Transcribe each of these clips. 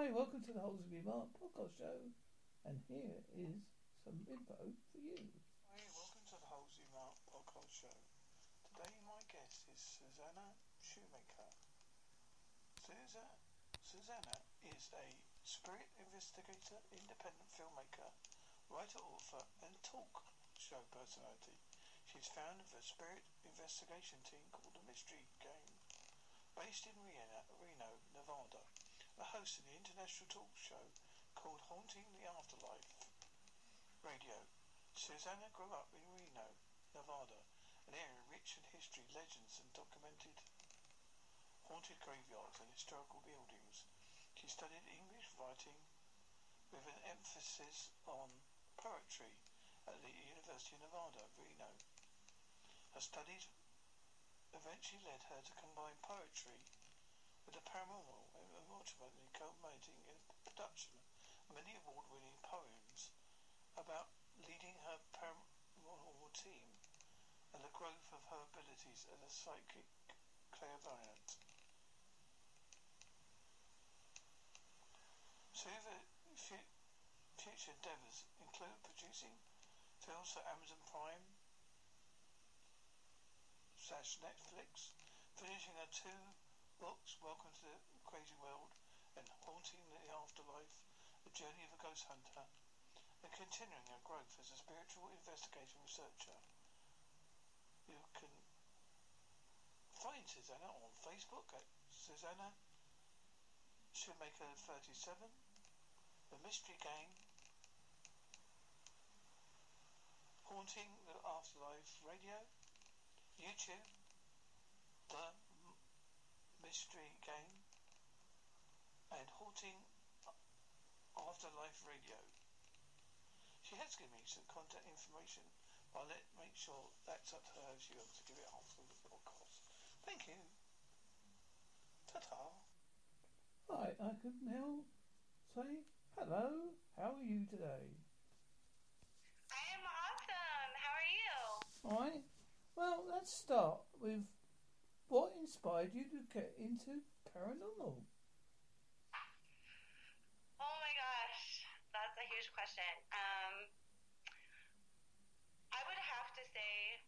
Hi, welcome to the Halsey Mark podcast show, and here is some info for you. Hi, welcome to the Halsey Remark podcast show. Today my guest is Susanna Shoemaker. Susa- Susanna is a spirit investigator, independent filmmaker, writer, author, and talk show personality. She's founder of a spirit investigation team called the Mystery Game, based in Reno, Reno, Nevada. A host of the international talk show called Haunting the Afterlife Radio. Susanna grew up in Reno, Nevada, an area rich in history, legends, and documented haunted graveyards and historical buildings. She studied English writing with an emphasis on poetry at the University of Nevada, Reno. Her studies eventually led her to combine poetry with the paranormal, ultimately culminating in production of many award-winning poems about leading her paranormal team and the growth of her abilities as a psychic clairvoyant. Suva fu- future endeavours include producing films for Amazon Prime slash Netflix, finishing her two Welcome to the Crazy World and Haunting the Afterlife, The Journey of a Ghost Hunter, and continuing her growth as a spiritual investigation researcher. You can find Susanna on Facebook at Susanna Shoemaker 37, The Mystery Game, Haunting the Afterlife Radio, YouTube, The Mystery Game, and Haunting Afterlife Radio. She has given me some contact information, but I'll let make sure that's up to her if she wants to give it after the podcast. Thank you. Ta-ta. Right, I could now say hello. How are you today? I am awesome. How are you? All right. Well, let's start with what inspired you to get into paranormal. Oh my gosh, that's a huge question. Um, I would have to say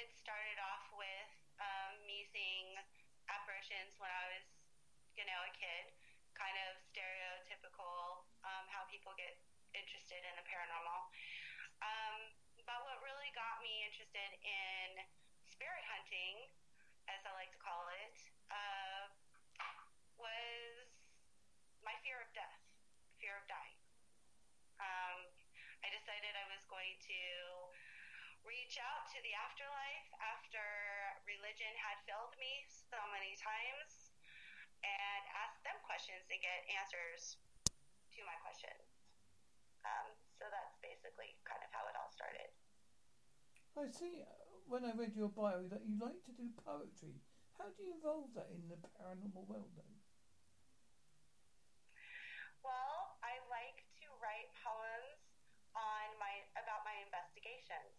it started off with um, me seeing apparitions when I was, you know, a kid. Kind of stereotypical um, how people get interested in the paranormal. Um, but what really got me interested in spirit hunting, as I like to call it, uh, was my fear of death, fear of dying. Um, I decided I was going to reach out to the afterlife after religion had failed me so many times and ask them questions and get answers to my questions. Um, so that's basically kind of how it all started. I see when I read your bio that you like to do poetry. How do you involve that in the paranormal world then? Well, I like to write poems on my about my investigations.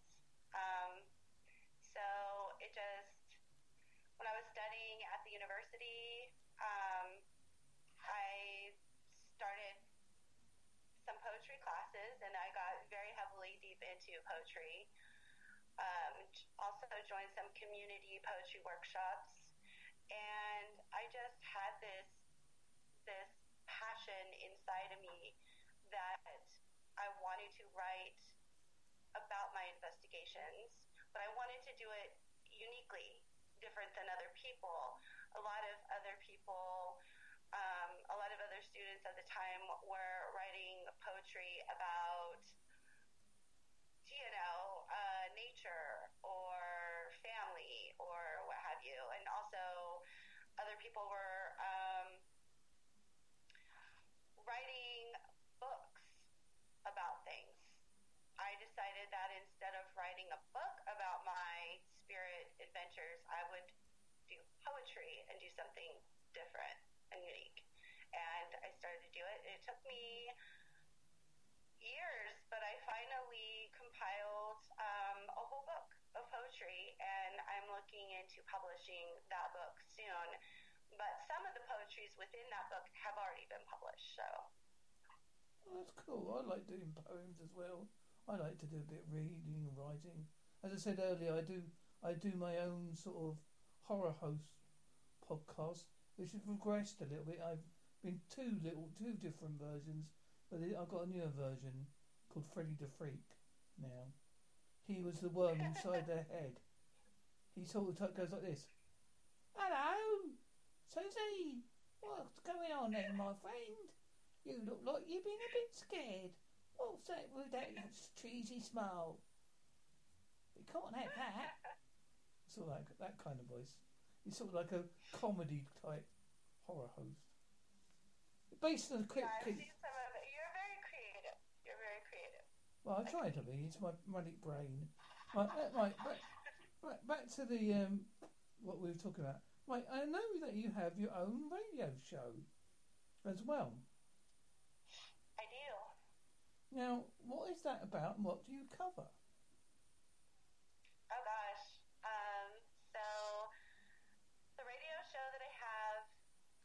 Um, so it just when I was studying at the university, um, I started some poetry classes, and I got very heavily deep into poetry. Um, also joined some community poetry workshops, and I just had this this passion inside of me that I wanted to write about my investigations, but I wanted to do it uniquely, different than other people. A lot of other people, um, a lot of other students at the time were writing poetry about, you know, uh, nature or family or what have you, and also other people were. Um, writing books about things. I decided that instead of writing a book about my spirit adventures, I would do poetry and do something different and unique. And I started to do it. It took me years, but I finally compiled um, a whole book of poetry, and I'm looking into publishing that book soon. but some of the poetries within that book have already been published. So that's cool. I like doing poems as well. I like to do a bit of reading and writing. As I said earlier, I do I do my own sort of horror host podcast, which has progressed a little bit. I've been two little two different versions, but I've got a newer version called Freddy the Freak now. He was the worm inside their head. He sort of goes like this. Hello, Susie. What's going on there, my friend? You look like you've been a bit scared. What's that with that cheesy smile? We can't have that. Sort of like that kind of voice. He's sort of like a comedy type horror host. Based on a quick I've seen some of it. You're very creative. You're very creative. Well, I try to be. It's my manic brain. Right, uh, right, back, back to the um, what we were talking about. Right, I know that you have your own radio show as well. I do. Now, what is that about and what do you cover? Oh gosh. Um, so the radio show that I have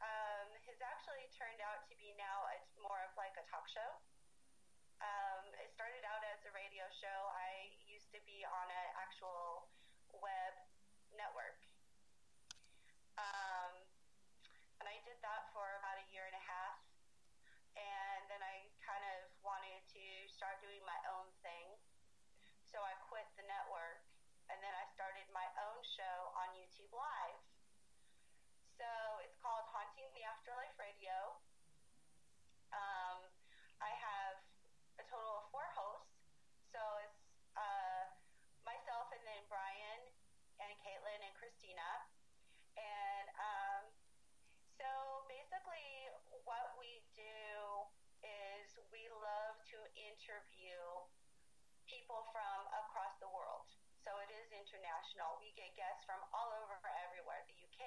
um, has actually turned out to be now it's more of like a talk show. Show. I used to be on an actual web network. Um, and I did that for about a year and a half. And then I kind of wanted to start doing my own thing. So I quit the network and then I started my own show on YouTube Live. So it's called Haunting the Afterlife Radio. Um, I have a total of four hosts. So it's uh, myself and then Brian and Caitlin and Christina. And um, so basically, what we do is we love to interview people from across the world. So it is international. We get guests from all over everywhere the UK,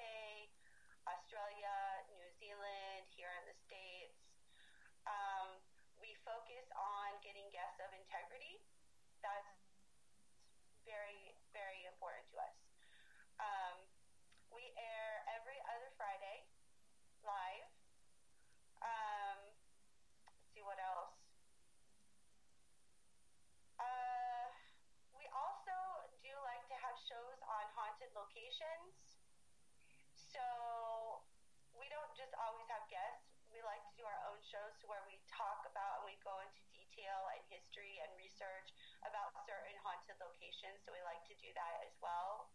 Australia, New Zealand, here in the States. Um, we focus on getting guests of integrity. That's very, very important to us. Um, we air every other Friday live. Um, let's see what else. Uh, we also do like to have shows on So we don't just always have guests. We like to do our own shows where we talk about and we go into detail and history and research about certain haunted locations. So we like to do that as well.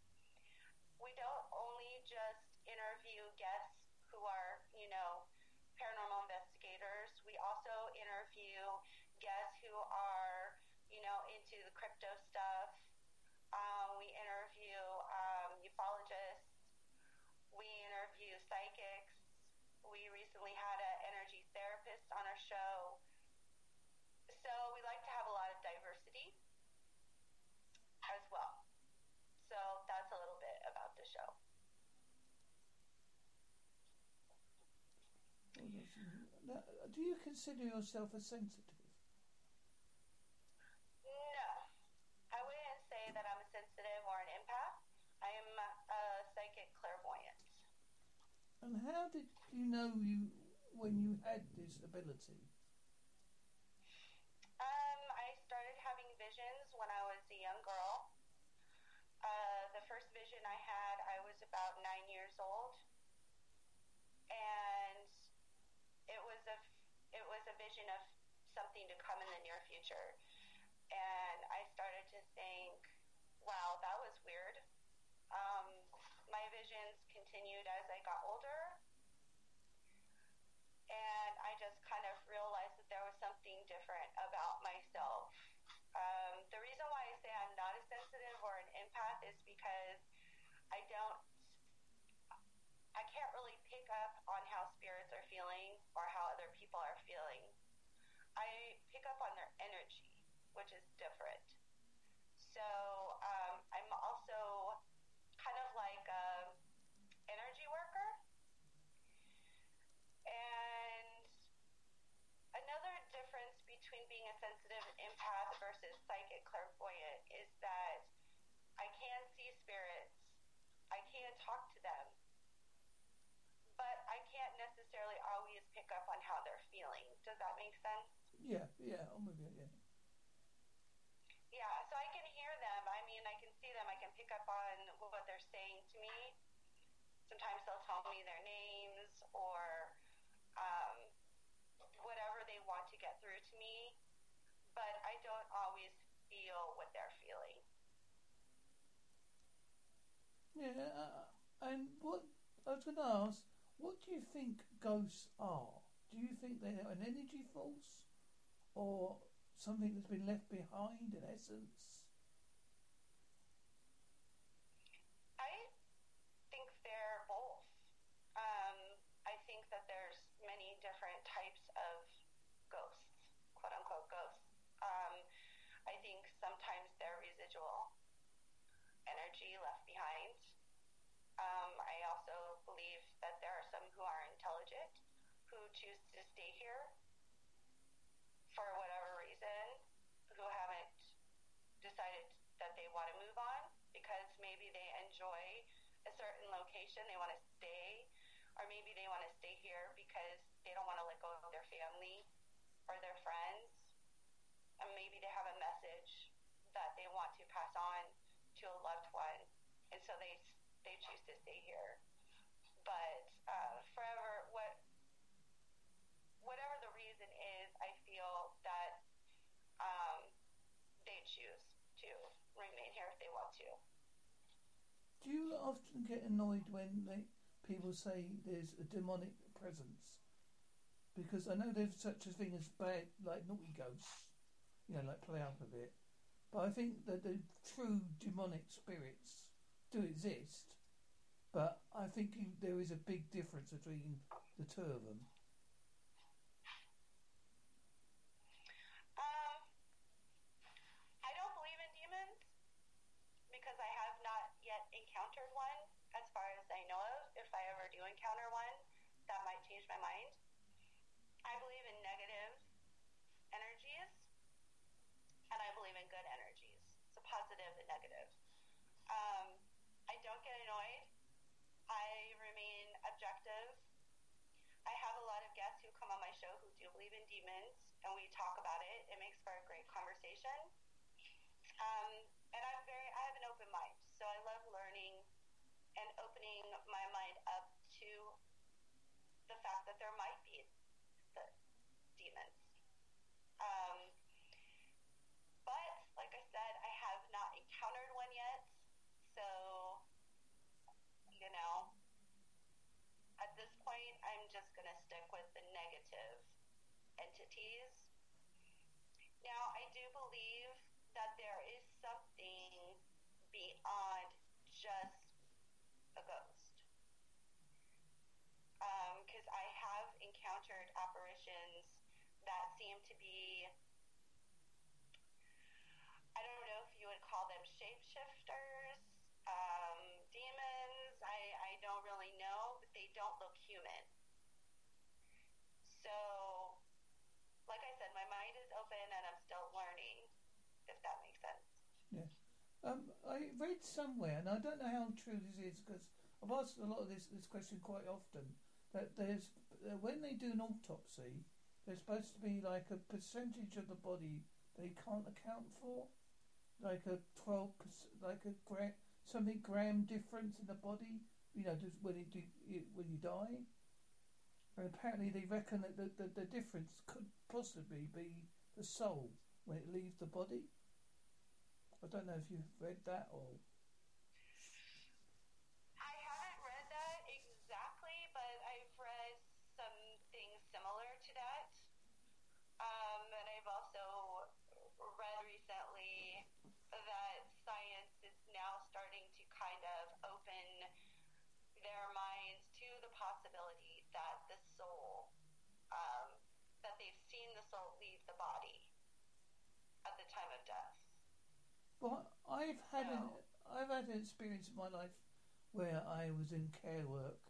We don't only just interview guests who are, you know, paranormal investigators. We also interview guests who are, you know, into the crypto stuff. Um, we interview um, ufologists. We interview psychics. We recently had an energy therapist on our show. So we like to have a lot of diversity as well. So that's a little bit about the show. Do you consider yourself a sensitive? No, I wouldn't say that I'm a sensitive or an empath. I am a psychic clairvoyant. And how did you know you when you had this ability? Um, I started having visions when I was a young girl. Uh, the first vision I had, I was about nine years old, and it was a it was a vision of something to come in the near future. And I started to think, wow, that was weird. Um, my continued as I got older, and I just kind of realized that there was something different about myself. Um, the reason why I say I'm not a sensitive or an empath is because I don't, I can't really pick up on how spirits are feeling or how other people are feeling. I pick up on their energy, which is different. So um, I'm also kind of like a energy worker. And another difference between being a sensitive empath versus psychic clairvoyant is that I can see spirits, I can talk to them, but sense? Yeah, yeah, I'm with you. Yeah. Yeah, so I can hear them. I mean, I can see them. I can pick up on what they're saying to me. Sometimes they'll tell me their names or um, whatever they want to get through to me, but I don't always feel what they're feeling. Yeah, uh, and what I was going to ask, what do you think ghosts are? Do you think they're an energy force, or something that's been left behind in essence? I think they're both. Um, I think that there's many different types of ghosts, quote unquote ghosts. Um, I think sometimes they're residual energy left behind. Um, I also believe that there are some who are intelligent who choose to stay here for whatever reason, who haven't decided that they want to move on because maybe they enjoy a certain location, they want to stay, or maybe they want to stay here because they don't want to let go of their family or their friends, and maybe they have a message that they want to pass on to a loved one, and so they they choose to stay here. But uh, forever, what whatever the reason is, I feel that um, they choose to remain here if they want to. Do you often get annoyed when they, people say there's a demonic presence? Because I know there's such a thing as bad, like naughty ghosts, you know, like play up a bit. But I think that the true demonic spirits do exist. But I think you, there is a big difference between the two of them. Um, I don't believe in demons because I have not yet encountered one, as far as I know of. If I ever do encounter one, that might change my mind. I believe in negative energies, and I believe in good energies. So positive and negative. Um, I don't get annoyed. I remain objective. I have a lot of guests who come on my show who do believe in demons, and we talk about it. It makes for a great conversation. Um, and I'm very, I have an open mind, so I love learning and opening my mind up to the fact that there might be the demons. Um, but like I said, I have not encountered one yet, so you know, at this point, I'm just going to stick with the negative entities. Now, I do believe that there is something beyond just a ghost. Because I have encountered apparitions that seem to be, I don't know if you would call them shapeshifters, um, demons. I, I don't really know, but they don't look human. So, like I said, my mind is open and I'm still learning, if that makes sense. Yeah. Um, I read somewhere, and I don't know how true this is because I've asked a lot of this this question quite often. That there's when they do an autopsy, there's supposed to be like a percentage of the body they can't account for, like a twelve, like a gram, something gram difference in the body. You know, just when it, do, it when you die. And apparently they reckon that the, the, the difference could possibly be the soul when it leaves the body. I don't know if you've read that or. I haven't read that exactly, but I've read some things similar to that. Um, and I've also read recently that science is now starting to kind of open their minds to the possibility that the soul, um, that they've seen the soul leave the body at the time of death. Well, I've had an I've had an experience in my life where I was in care work,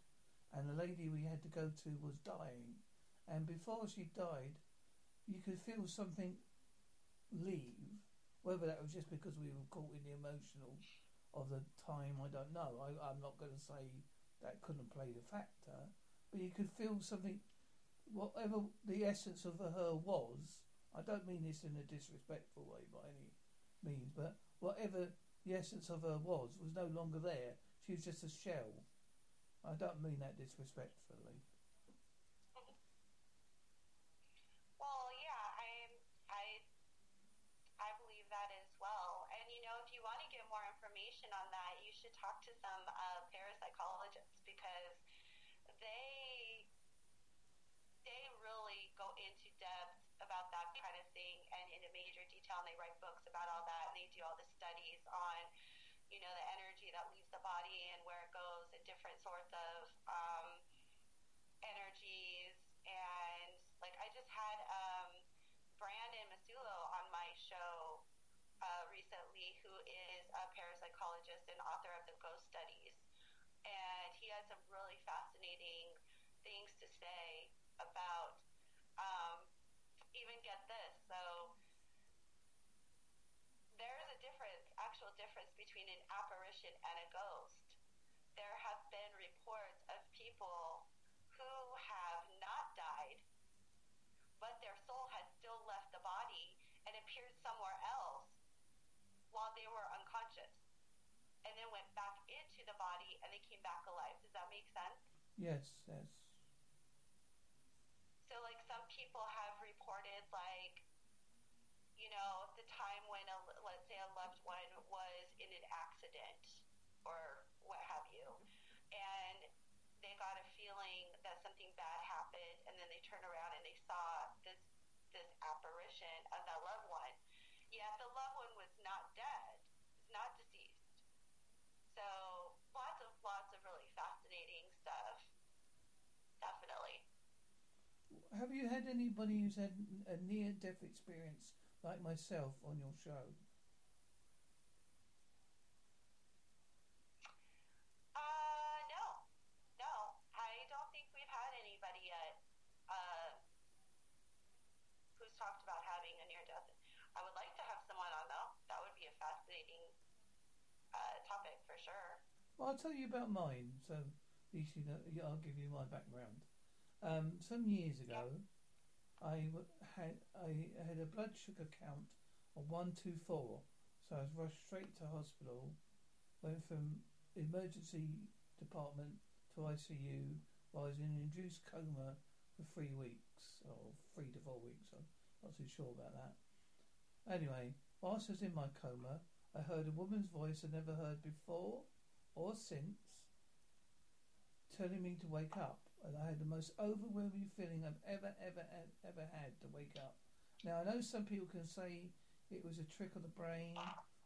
and the lady we had to go to was dying, and before she died, you could feel something leave. Whether that was just because we were caught in the emotional of the time, I don't know. I, I'm not going to say that couldn't play the factor, but you could feel something whatever the essence of her was, I don't mean this in a disrespectful way by any means, but whatever the essence of her was was no longer there. She was just a shell. I don't mean that disrespectfully. Well, yeah, I I I believe that as well. And you know, if you want to get more information on that, you should talk to some uh, parapsychologists because they they really go into depth about that kind of thing and into major detail. And they write books about all that, and they do all the studies on you know the energy that leaves the body and where it goes, and different sorts of um, energies. And like I just had um, Brandon Massullo on my show uh, recently, who is a parapsychologist and author of the Ghost Studies, and he has some really fascinating things to say about. Um, even get this, so there's a difference, actual difference between an apparition and a ghost. There have been reports of people who have not died, but their soul has still left the body and appeared somewhere else while they were unconscious, and then went back into the body and they came back alive. Does that make sense? Yes, yes. So, like, some people have reported, like, you know, the time when, a, let's say, a loved one was accident or what have you, and they got a feeling that something bad happened, and then they turn around and they saw this this apparition of that loved one. Yet the loved one was not dead, was not deceased. So lots of lots of really fascinating stuff. Definitely. Have you had anybody who's had a near death experience like myself on your show? Uh, no, no. I don't think we've had anybody yet uh, who's talked about having a near death. I would like to have someone on though. That would be a fascinating uh, topic for sure. Well, I'll tell you about mine. So, at least you know, I'll give you my background. Um, some years ago, I had I had a blood sugar count of one two four, so I was rushed straight to hospital. Went from emergency department to ICU. While I was in an induced coma for three weeks, or three to four weeks. I'm not too sure about that. Anyway, whilst I was in my coma, I heard a woman's voice I'd never heard before or since, telling me to wake up. And I had the most overwhelming feeling I've ever, ever, ever, had to wake up. Now, I know some people can say it was a trick of the brain,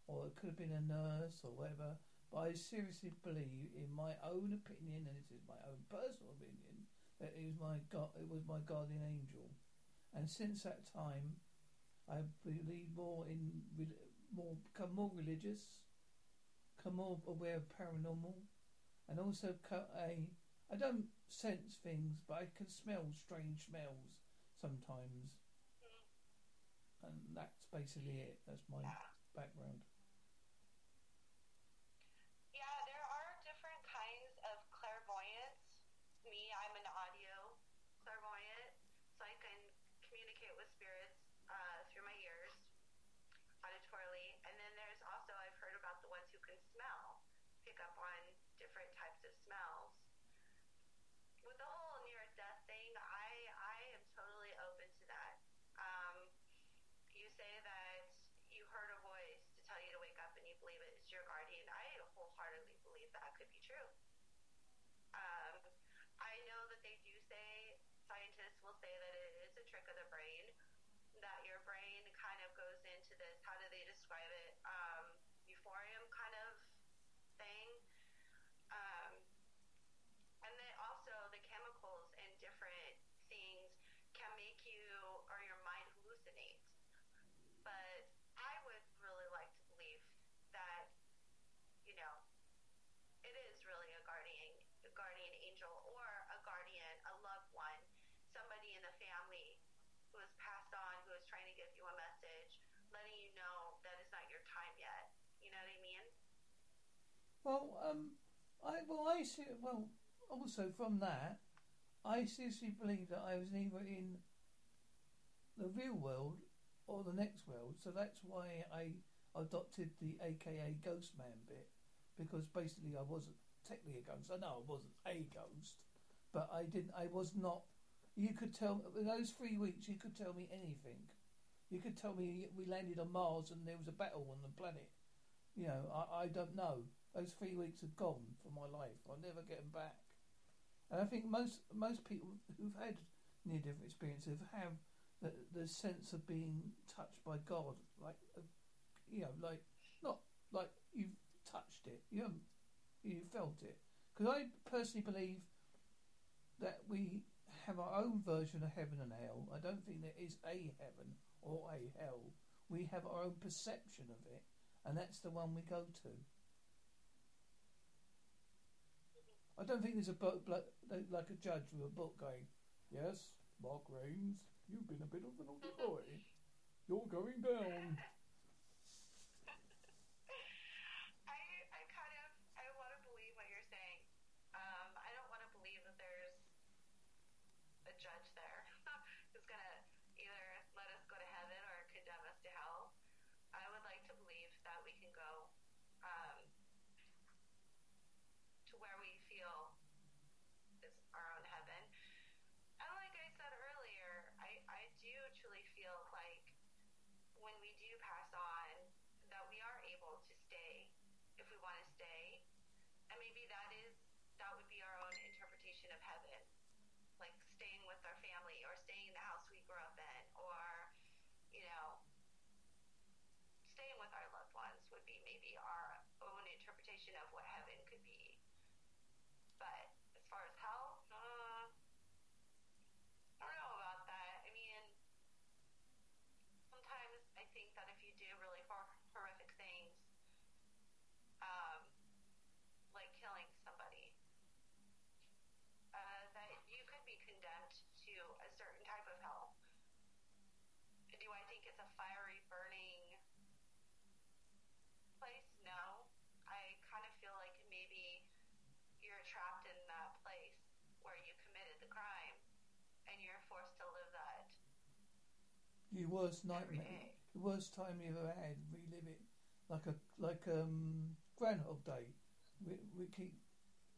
or it could have been a nurse, or whatever, but I seriously believe, in my own opinion, and this is my own personal opinion, that it was my God, it was my guardian angel. And since that time, I believe more in, more, become more religious, become more aware of paranormal, and also a I don't sense things, but I can smell strange smells sometimes, mm. and that's basically it. That's my ah. background. Yeah, there are different kinds of clairvoyance. Me, I'm an audio clairvoyant, so I can communicate with spirits uh, through my ears, auditorily. And then there's also, I've heard about the ones who can smell, pick up on different types of smells. With the whole near death thing, I, I am totally open to that. Um, you say that you heard a voice to tell you to wake up and you believe it is your guardian. I wholeheartedly believe that could be true. Um, I know that they do say, scientists will say that it is a trick of the brain, that your brain kind of goes into this, how do they describe it, um, euphorium kind of thing. Um, and then also the chemicals and different things can make you or your mind hallucinate. But I would really like to believe that, you know, it is really a guardian, a guardian angel or a guardian, a loved one, somebody in the family who has passed on, who is trying to give you a message, letting you know that it's not your time yet. You know what I mean? Well, um, I well I. Well, also from that, I seriously believe that I was neither in the real world or the next world, so that's why I adopted the AKA Ghost Man bit because basically I wasn't technically a ghost. I know I wasn't a ghost, but I didn't. I was not. You could tell in those three weeks. You could tell me anything. You could tell me we landed on Mars and there was a battle on the planet. You know, I, I don't know. Those three weeks are gone from my life. I'll never get them back. And I think most most people who've had near death experiences have the, the sense of being touched by God, like uh, you know, like not like you've touched it, you haven't, you felt it. Because I personally believe that we have our own version of heaven and hell. I don't think there is a heaven or a hell. We have our own perception of it, and that's the one we go to. I don't think there's a book like, a judge with a book going, yes, Mark Rains, you've been a bit of an boy. You're going down. I, I kind of, I want to believe what you're saying. Um, I don't want to believe that there's a judge there who's going to either let us go to heaven or condemn us to hell. I would like to believe that we can go um, to where we feel is our own heaven. And like I said earlier, I, I do truly feel like when we do pass on, that we are able to stay if we want to stay. And maybe that is, that would be our own interpretation of heaven. Like staying with our family or staying in the house we grew up in or, you know, staying with our loved ones would be maybe our own interpretation of what heaven could be. But as far as hell, uh, I don't know about that. I mean, sometimes I think that if you do really hor- horrific things, um, like killing somebody, uh, that you could be condemned to a certain type of hell. Do I think it's a fiery, burning place? No. I kind of feel like maybe you're trapped in that place where you committed the crime and you're forced to live that The worst nightmare, the worst time you ever had. Relive it like a like um Groundhog Day. We we keep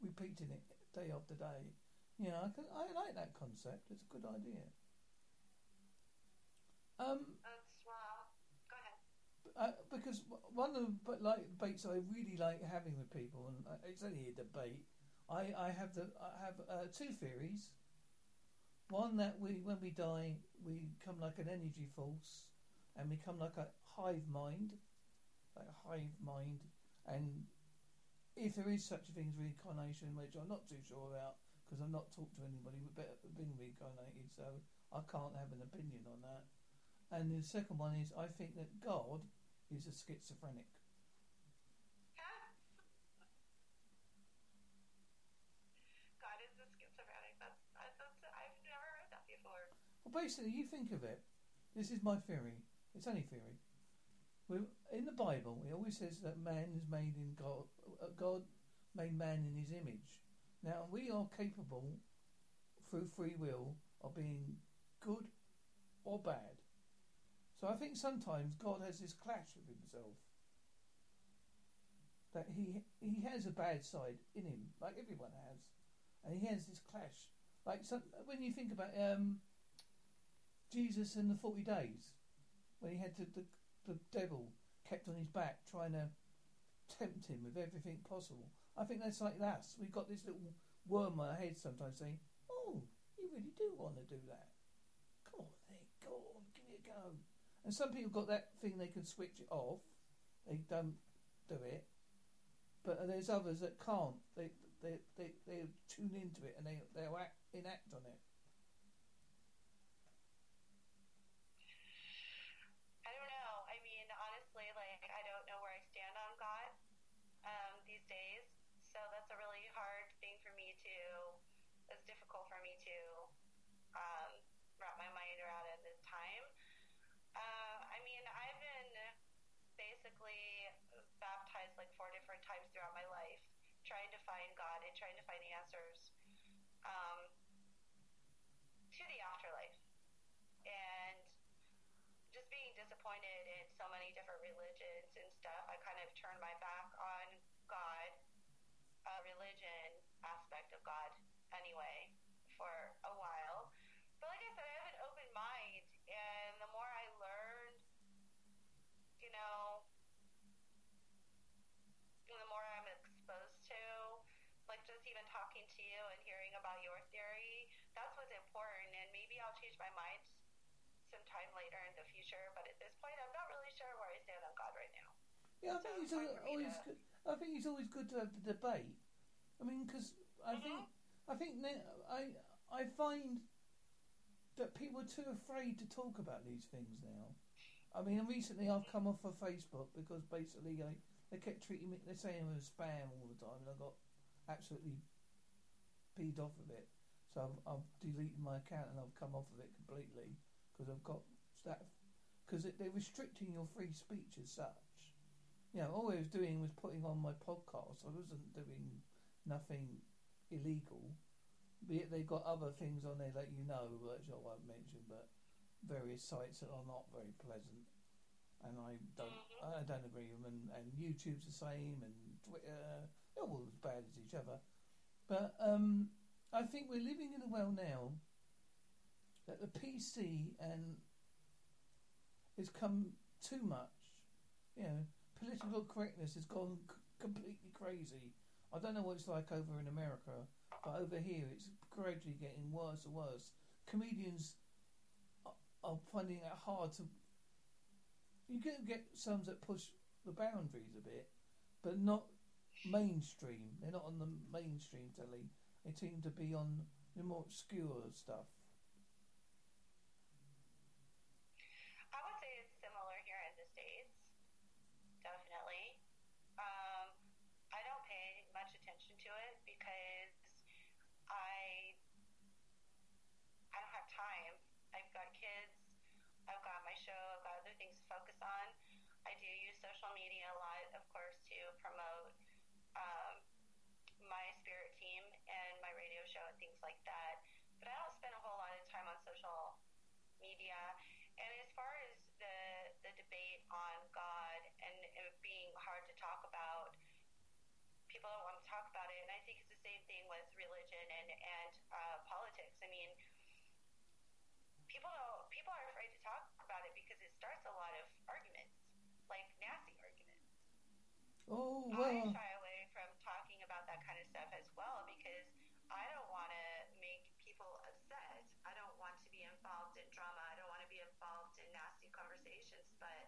repeating it day after day. You know, I, can, I like that concept. It's a good idea. Um, That's well. Go ahead. uh, because one of the but like debates I really like having with people, and uh, it's only a debate. I, I have the I have uh, two theories. One that we when we die we come like an energy force, and we come like a hive mind, like a hive mind, and if there is such a thing as reincarnation, which I'm not too sure about because I've not talked to anybody who's been reincarnated, so I can't have an opinion on that. And the second one is I think that God is a schizophrenic. God is a schizophrenic. That's, that's, that's I've never heard that before. Well, basically, you think of it. This is my theory. It's only theory. We, in the Bible, it always says that man is made in God. Uh, God made man in His image. Now we are capable, through free will, of being good or bad. So I think sometimes God has this clash with Himself. That he he has a bad side in him, like everyone has, and he has this clash. Like some, when you think about um, Jesus in the forty days, when he had to, the the devil kept on his back trying to tempt him with everything possible. I think that's like us. We've got this little worm on our head sometimes saying, "Oh, you really do want to do that? Come on, then, go on, give it a go." And some people got that thing they can switch it off. They don't do it. But there's others that can't. They they they they tune into it and they they'll act, enact on it. I don't know. I mean, honestly, like I don't know where I stand on God um, these days. So that's a really hard thing for me to. It's difficult for me to um, wrap my mind around at this time. Uh, I mean, I've been basically baptized like four different times throughout my life, trying to find God and trying to find answers. Um, my mind sometime later in the future. But at this point, I'm not really sure where I stand on God right now. Yeah, I So think it's it's hard al- for me always to- good. I think it's always good to have the debate. I mean, because I Mhm. think I think now I I find that people are too afraid to talk about these things now. I mean, recently I've come off of Facebook because basically they they kept treating me. They're saying I was spam all the time, and I got absolutely peed off of it. So I've, I've deleted my account and I've come off of it completely because I've got that because they're restricting your free speech as such. You know, all I was doing was putting on my podcast. I wasn't doing nothing illegal. But yet they've got other things on there that you know, which I won't mention, but various sites that are not very pleasant. And I don't, I don't agree with them. And, and YouTube's the same, and Twitter, they're all as bad as each other. But um, I think we're living in a world now that the PC and has come too much. You know, political correctness has gone c- completely crazy. I don't know what it's like over in America, but over here it's gradually getting worse and worse. Comedians are, are finding it hard to. You can get some that push the boundaries a bit, but not mainstream. They're not on the mainstream telly. They seem to be on the more obscure stuff. I would say it's similar here in the States. Definitely. Um, I don't pay much attention to it because I I don't have time. I've got kids, I've got my show, I've got other things to focus on. I do use social media a lot, of course, to promote um, my spirit team and my radio show and things like that. But I don't spend a whole lot of time on social media. And as far as the the debate on God and it being hard to talk about, people don't want to talk about it. And I think it's the same thing with religion and and uh, politics. I mean, people don't people are afraid to talk about it because it starts a lot of arguments, like nasty arguments. Oh well, shy away from talking about that kind of stuff as well because I don't want to make people upset. I don't want to be involved in drama. I don't want to be involved in nasty conversations. But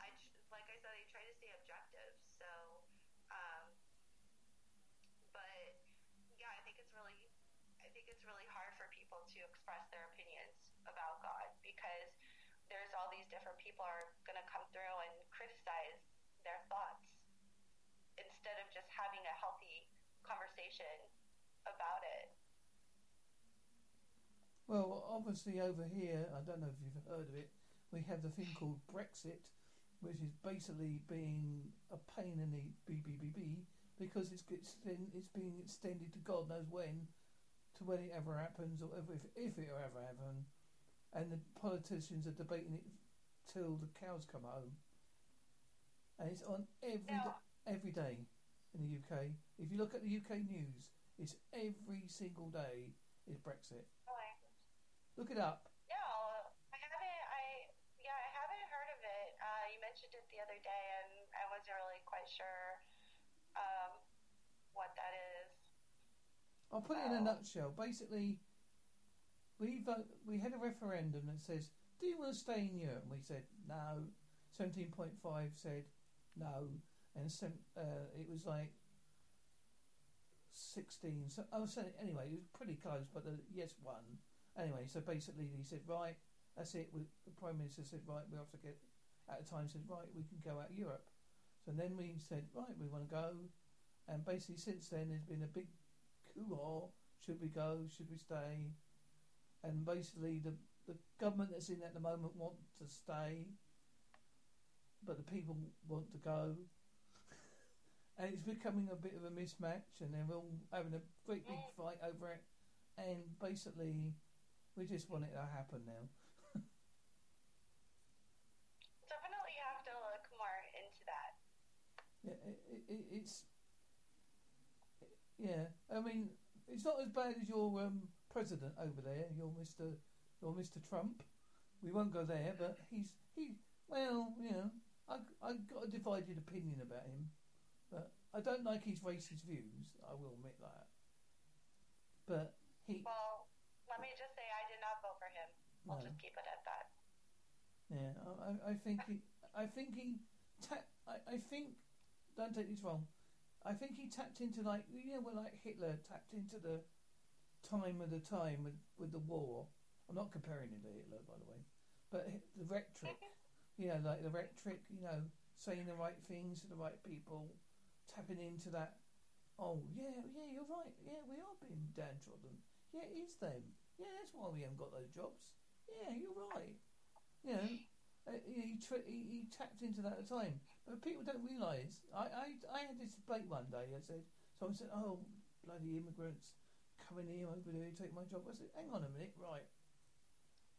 I, tr- like I said, I try to stay objective. So, um, but yeah, I think it's really, I think it's really hard for people to express their opinions about God because there's all these different people are going to come through and criticize their thoughts instead of just having a healthy conversation about it. well, obviously over here, I don't know if you've heard of it. We have the thing called Brexit, which is basically being a pain in the BBBB because it's it's it's being extended to God knows when, to when it ever happens or if if it ever happen, and the politicians are debating it till the cows come home. And it's on every da- every day in the UK. If you look at the UK news, it's every single day is Brexit. Look it up. No, I haven't. I yeah, I haven't heard of it. Uh, you mentioned it the other day, and I wasn't really quite sure um, what that is. I'll put it in a nutshell. Basically, we vote, we had a referendum that says, "Do you want to stay in Europe?" And we said no. Seventeen point five said no, and uh, it was like sixteen. So I was saying anyway, it was pretty close, but the yes won. Anyway, so basically he said, "Right, that's it." We, the prime minister said, "Right, we have to get." At the time, said, "Right, we can go out of Europe." So then we said, "Right, we want to go," and basically since then there's been a big hoo should we go? Should we stay? And basically, the the government that's in at the moment want to stay, but the people want to go. And it's becoming a bit of a mismatch, and they're all having a great big mm. fight over it. And basically, we just want it to happen now. Definitely have to look more into that. Yeah, it, it- it's yeah. I mean, it's not as bad as your um, president over there, your Mister, your Mister Trump. We won't go there, but he's he. Well, you know, I I got a divided opinion about him, but I don't like his racist views. I will admit that. But he, Well, let me just say I did not vote for him. I'll just keep it at that. Yeah, I, I- I think he, I think he, ta- I, I think, don't take this wrong, I think he tapped into like, you know, when like Hitler tapped into the time of the time with, with the war. I'm not comparing him to Hitler, by the way, but the rhetoric, you know, like the rhetoric, you know, saying the right things to the right people, tapping into that. Oh yeah, yeah, you're right. Yeah, we are being downtrodden. Yeah, it is them. Yeah, that's why we haven't got those jobs. Yeah, you're right. You know, uh, he, he, he tapped into that at the time. But people don't realise. I, I, I had this debate one day. I said, someone said, oh, bloody immigrants coming here over there take my job. I said, hang on a minute, right.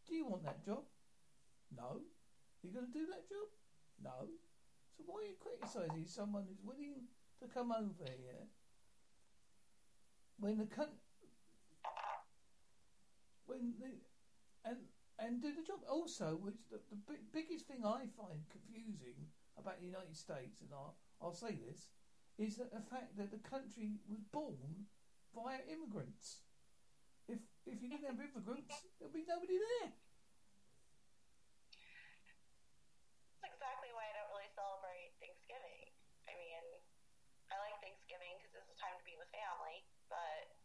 Do you want that job? No. you going to do that job? No. So why are you criticising someone who's willing to come over here when the cunt when the and and do the job. Also, which the, the big, biggest thing I find confusing about the United States, and I'll, I'll say this, is that the fact that the country was born via immigrants. If if you didn't have immigrants, there'd be nobody there. That's exactly why I don't really celebrate Thanksgiving. I mean, I like Thanksgiving because it's a time to be with family, but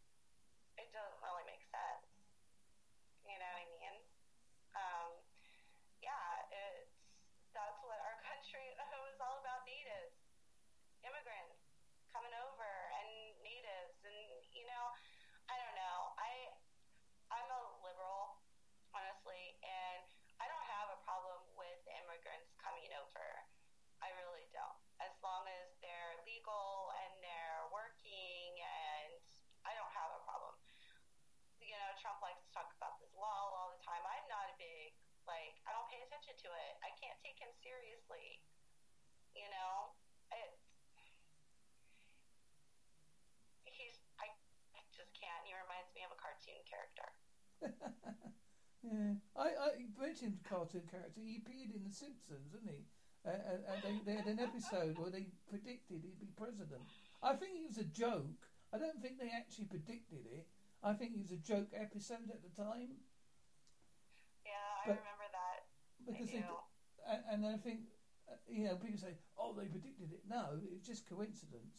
it doesn't really make sense. You know what I mean? Um, yeah, it's that's what our country was all about. Natives, immigrants coming over, and natives, and you know, I don't know. I I'm a liberal, honestly, and I don't have a problem with immigrants coming over. I really don't. As long as they're legal and they're working, and I don't have a problem. You know, Trump likes to talk about this wall all the time. I'm not a big, like, I don't pay attention to it. I can't take him seriously. You know? It, he's, I just can't. He reminds me of a cartoon character. yeah, I, I mentioned cartoon character. He appeared in The Simpsons, didn't he? Uh, and, and they, they had an episode where they predicted he'd be president. I think it was a joke. I don't think they actually predicted it. I think it was a joke episode at the time Yeah, I But- remember that. because I they, and, and I think uh, you know people say, "Oh, they predicted it." No, it's just coincidence.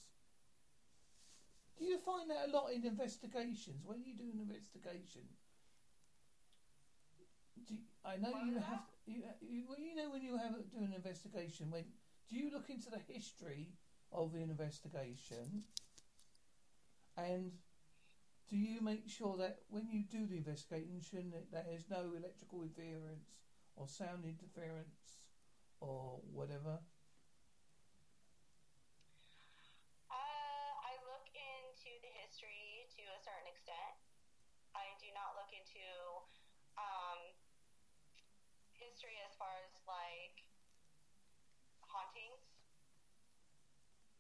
Do you find that a lot in investigations? When you do an investigation, do you, I know you have you, you well, you know when you have do an investigation. When do you look into the history of the investigation, and do you make sure that when you do the investigation that there is no electrical interference or sound interference or whatever? Uh, I look into the history to a certain extent. I do not look into um, history as far as like hauntings.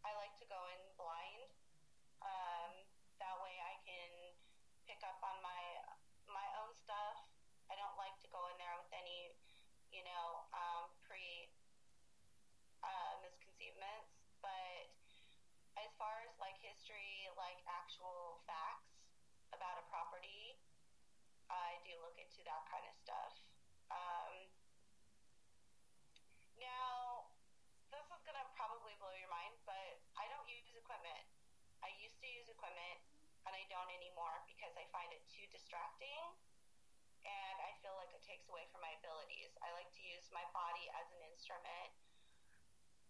I like to go in blind. Um, that way I can pick up on my my own stuff. I don't like to go in there with any, you know, um, pre uh, misconceivements. But as far as like history, like actual facts about a property, I do look into that kind of stuff. Um, now, this is gonna probably blow your mind, but I don't use equipment. I used to use equipment, and I don't anymore because I find it too distracting, and I feel like it takes away from my abilities. I like to use my body as an instrument.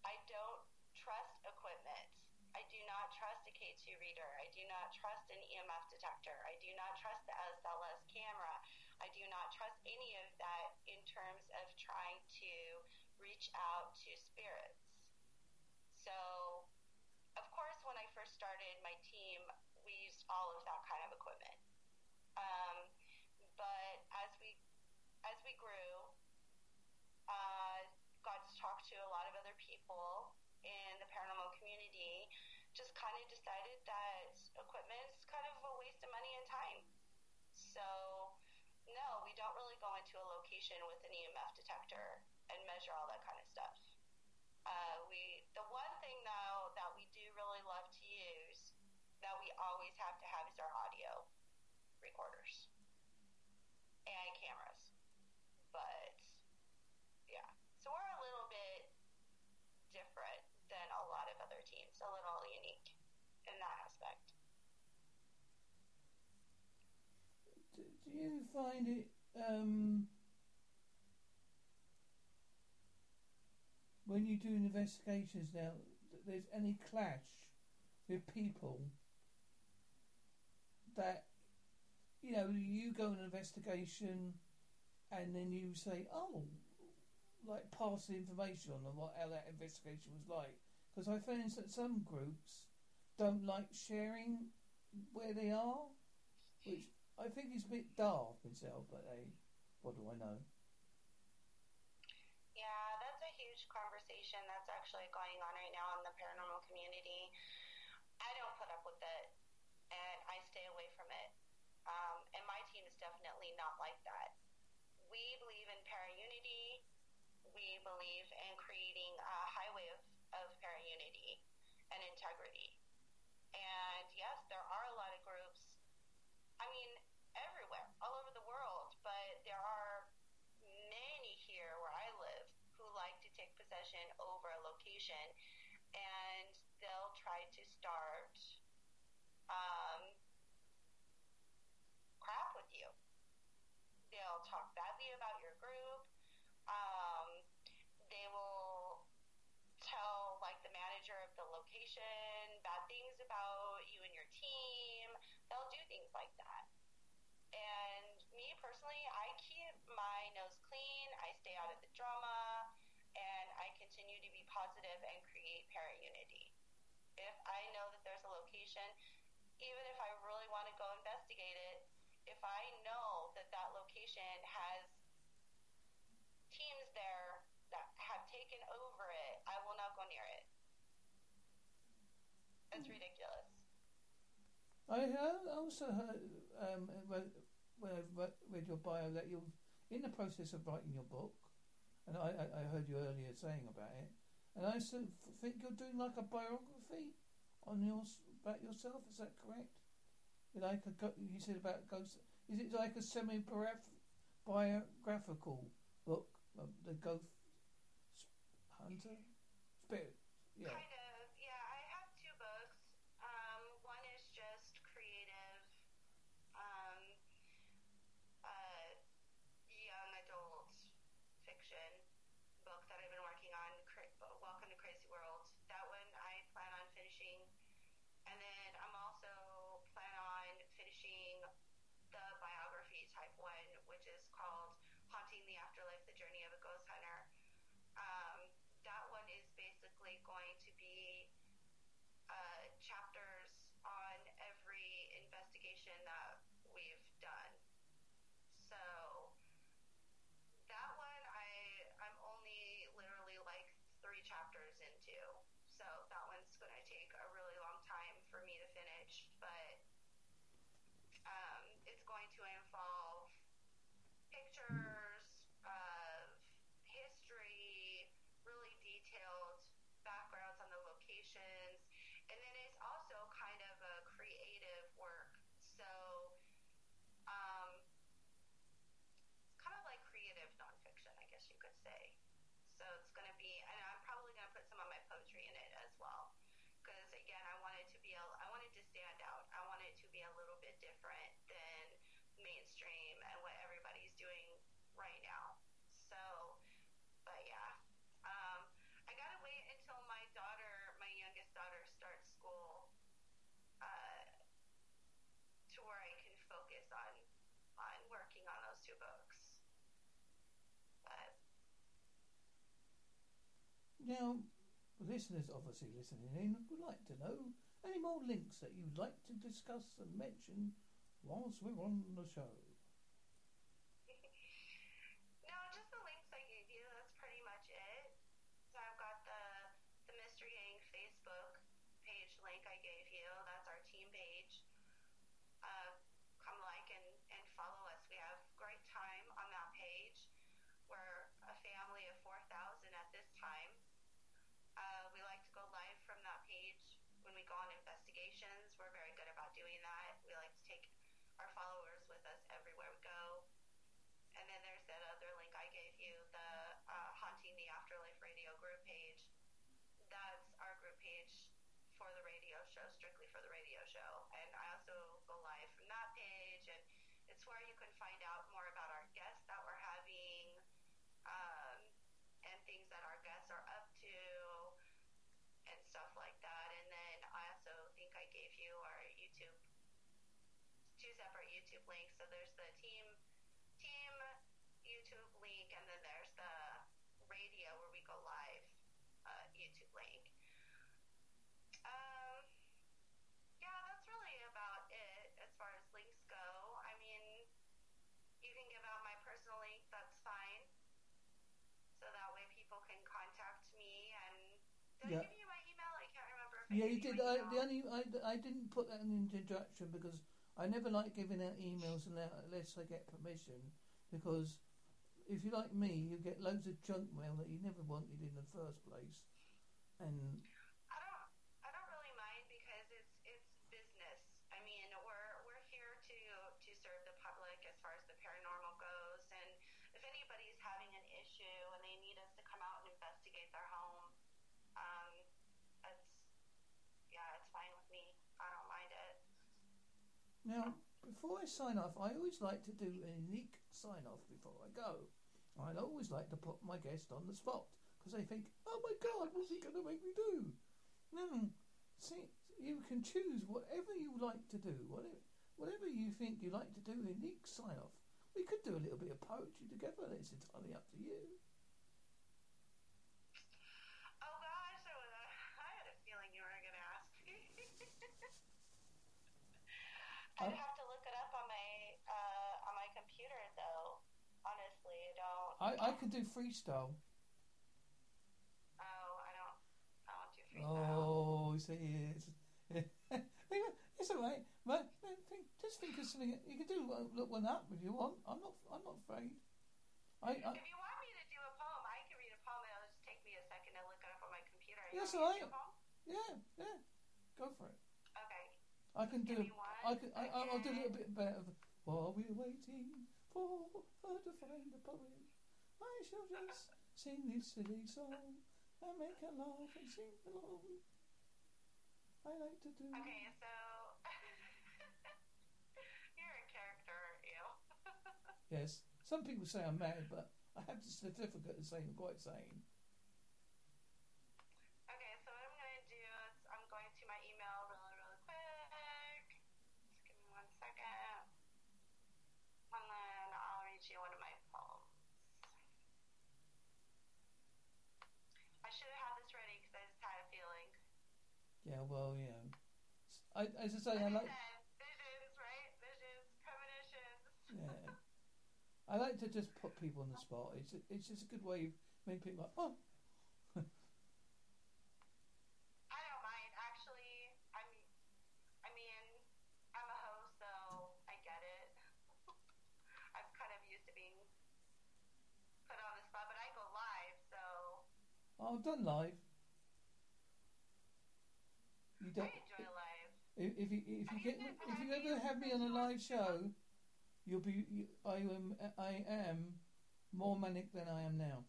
I don't trust equipment. I do not trust a K2 reader. I do not trust an EMF detector. I do not trust the SLS camera. I do not trust any of that in terms of trying to reach out to spirits. So, of course, when I first started my team, we used all of that kind of equipment. Um, but as we as we grew, uh, got to talk to a lot of other people in the paranormal community, just kind of decided that equipment is kind of a waste of money and time. So, no, we don't really go into a location with an EMF detector and measure all that kind of stuff. Uh, we the one thing though that we do really love to use that we always have to have is our audio recorders and cameras. Do you find it um, when you do investigations now that there's any clash with people that you know you go on an investigation and then you say oh like pass the information on what how that investigation was like. Because I find that some groups don't like sharing where they are which I think he's a bit daft himself, but hey what do I know Yeah, that's a huge conversation that's actually going on right now in the paranormal community. I don't put up with it, and I stay away from it. Um, and my team is definitely not like that. We believe in para-unity. We believe in creating a highway of, of para-unity and integrity. And yes, there are a lot of groups, I mean, everywhere, all over the world, but there are many here where I live who like to take possession over a location and they'll try to start um, crap with you. They'll talk badly about your group. Um, they will tell like the manager of location bad things about you and your team. They'll do things like that. And me personally, I keep my nose clean. I stay out of the drama, and I continue to be positive and create para unity. If I know that there's a location, even if I really want to go investigate it, if I know that that location has teams there that have taken over it, I will not go near it. It's ridiculous. I heard, also heard um, when when I re- read your bio that you're in the process of writing your book, and I, I, heard you earlier saying about it, and I sort of think you're doing like a biography on your about yourself. Is that correct? Like a you said about ghost. Is it like a semi biographical book? The ghost hunter spirit. Yeah. Kind of, Now, listeners obviously listening in would like to know any more links that you'd like to discuss and mention whilst we're on the show. no, just the links I gave you. That's pretty much it. So I've got the the Mystery Gang Facebook page link I gave you. That's our team page. Uh, come like and, and follow us. We have great time on that page. We're a family of 4,000 at this time. Uh, we like to go live from that page when we go on investigations. We're very good about doing that. We like to take our followers with us every YouTube link. So there's the team team YouTube link, and then there's the radio where we go live uh, YouTube link. Um, yeah, that's really about it as far as links go. I mean, you can give out my personal link, that's fine. So that way people can contact me and did Yeah. I give you my email? I can't remember if Yeah, you did. I, the only I, I didn't put that in the introduction because I never like giving out emails unless I get permission. Because if you're like me, you get loads of junk mail that you never wanted in the first place, and I don't I don't really mind because it's it's business. I mean, we're we're here to to serve the public as far as the paranormal goes and if anybody's having an issue and they need us to come out and investigate their home, um it's yeah, it's fine with me. I don't mind it. Now, before I sign off, I always like to do a unique sign off before I go. I'd always like to put my guest on the spot because they think, "Oh my God, what's he going to make me do?" No, see, you can choose whatever you like to do, whatever, whatever you think you like to do. A unique sign off. We could do a little bit of poetry together. It's entirely up to you. Oh gosh, I, was, I had a feeling you were going to ask me. I'd Oh. have to look it up on my uh, on my computer though. Honestly, I. I, could do freestyle. Oh, I don't. I don't do freestyle. Oh, see, it's it's all right. But think, just think of something. You can do look one up if you want. I'm not. I'm not afraid. I, I If you want me to do a poem, I can read a poem. It'll just take me a second to look it up on my computer. You Yes, want me I- do a poem? yeah yeah. Go for it. Okay. I can do. I can. I, I'll do a little bit better. While we're waiting for her to find a poem, I shall just sing this silly song and make her laugh and sing along. I like to do. Okay, so you're a character, aren't you? Yes. Some people say I'm mad, but I have the certificate to say I'm quite sane. Okay, so what I'm gonna do is I'm going to my email really, really quick. Just give me one second. And then I'll read you one of my poems. I should have had this ready because I just had a feeling. Yeah, well, know. I, as I say, I Like. I visions, right? Visions, premonitions. Yeah. I like to just put people on the spot. It's it's just a good way of making people like, oh, I don't mind. Actually, I'm. I mean, I'm a host, so I get it. I'm kind of used to being put on the spot, but I go live, so oh, I've done live. You I don't. enjoy live. If, if you if you get if you ever have me on a live show, you'll be. You, I am I am more manic than I am now.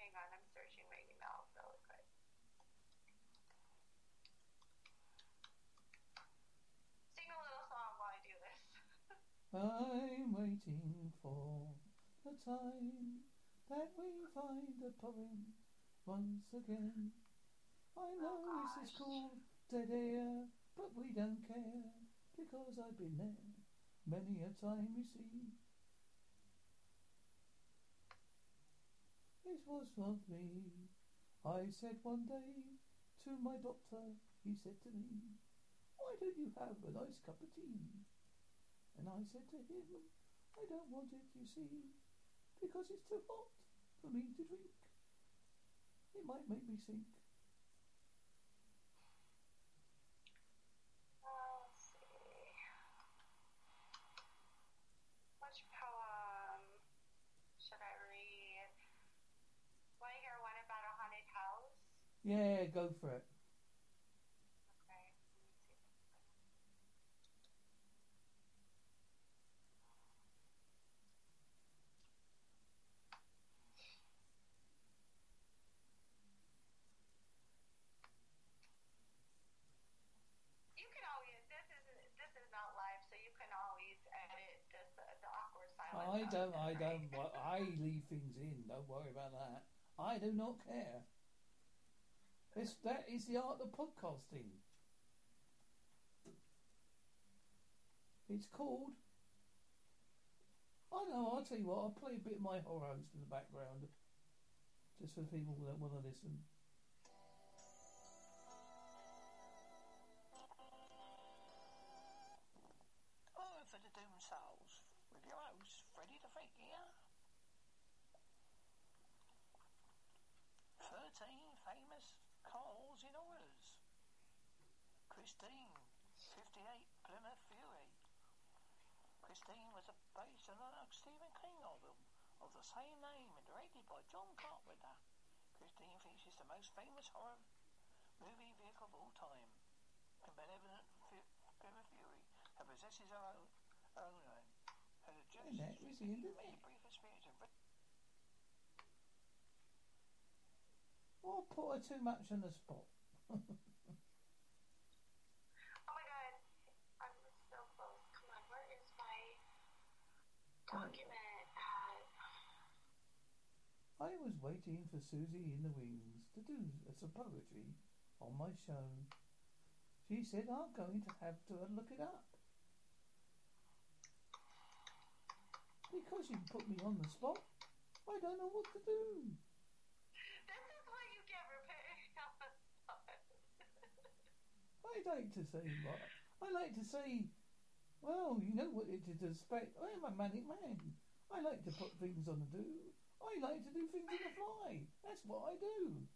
Hang on, I'm searching my email really quick. Sing a little song while I do this. I'm waiting for the time that we find a poem once again. I know oh, this is called dead air, but we don't care because I've been there many a time, you see. It was for me. I said one day to my doctor, he said to me, Why don't you have a nice cup of tea? And I said to him, I don't want it, you see, because it's too hot for me to drink. It might make me sink. Let's see. Which poem should I read? Want to hear one about a haunted house? Yeah, go for it. I don't. I don't. I leave things in. Don't worry about that. I do not care. That is the art of podcasting. It's called. I know. I'll tell you what. I'll play a bit of my horrors in the background, just for people that want to listen. 13 famous calls in orders. Christine, 58 Plymouth Fury. Christine was a, based on a Stephen King novel of the same name and directed by John Carpenter. Christine features the most famous horror movie vehicle of all time. A benevolent Plymouth Fury who possesses her own, own name. Has a Hey, Nat, where's he in, made isn't a he? brief experience of Or put her too much on the spot. Oh my god, I'm so close. Come on, where is my document at? I was waiting for Suzie in the wings to do some poetry on my show. She said I'm going to have to look it up. Because you put me on the spot, I don't know what to do. This is what you get for putting me on the spot. I like to say I like to say. Well, you know what it is to expect. I am a manic man. I like to put things on the do. I like to do things on the fly. That's what I do.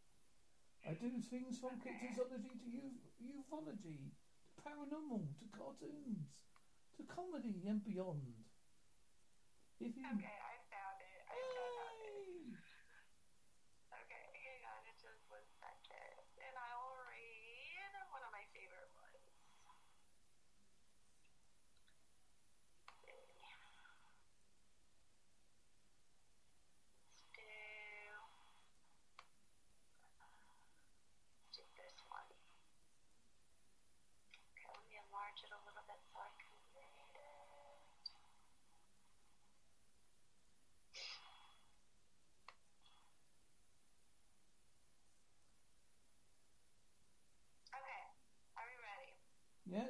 I do things from cryptozoology to u- ufology, to paranormal, to cartoons, to comedy and beyond. If you Okay, I found it. I found it. Yay! Okay, hang on, it's just one second. And I will read one of my favorite ones. Let's do, let's do this one. Okay, let me enlarge it a little bit so I can read it. Okay, are we ready? Yeah,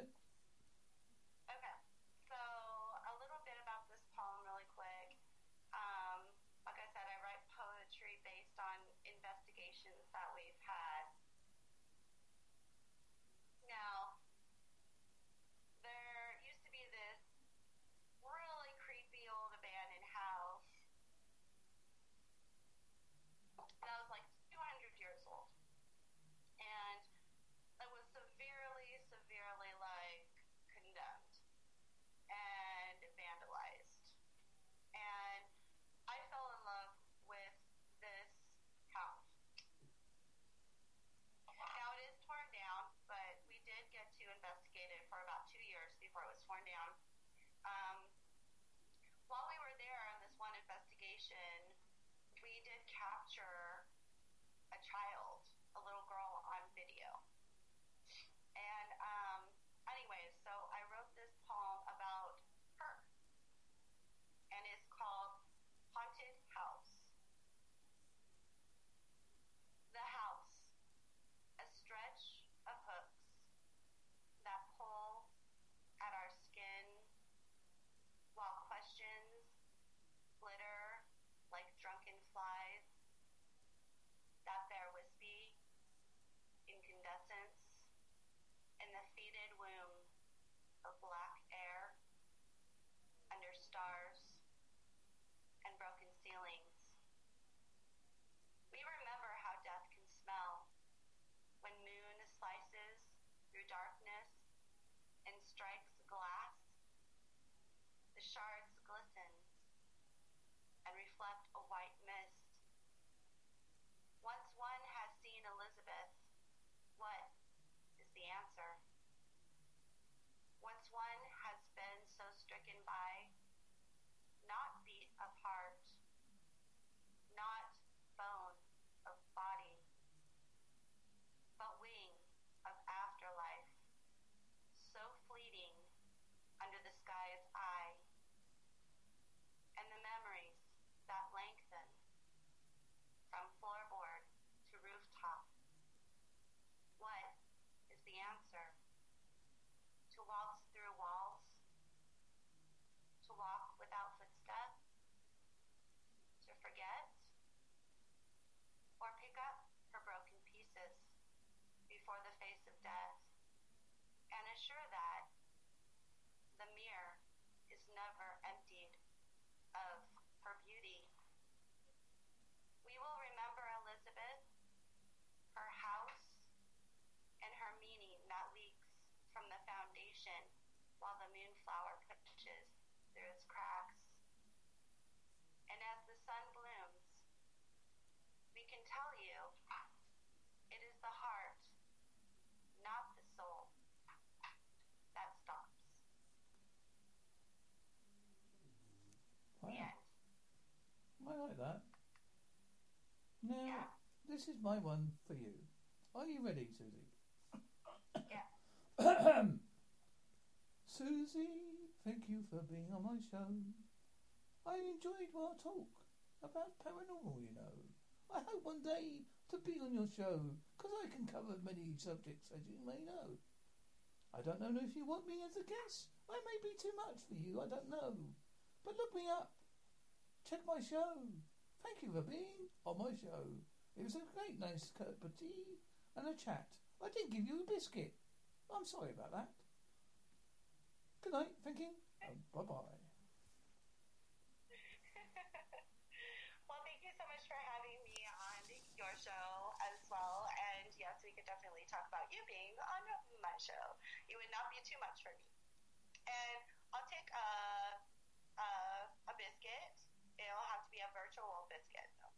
I like that. Now, Yeah. this is my one for you. Are you ready, Suzie? Yeah. Suzie, thank you for being on my show. I enjoyed our talk about paranormal, you know. I hope one day to be on your show, because I can cover many subjects, as you may know. I don't know if you want me as a guest. I may be too much for you, I don't know. But look me up. Check my show. Thank you for being on my show. It was a great nice cup of tea and a chat. I didn't give you a biscuit. I'm sorry about that. Good night, thank you. Um, bye bye. well, thank you so much for having me on your show as well. And yes, we could definitely talk about you being on my show. It would not be too much for me. And I'll take a, a biscuit. It'll have to be a virtual biscuit, though.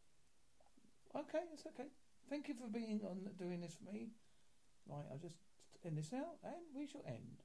Okay, it's okay. Thank you for being on doing this for me. Right, I'll just end this now and we shall end.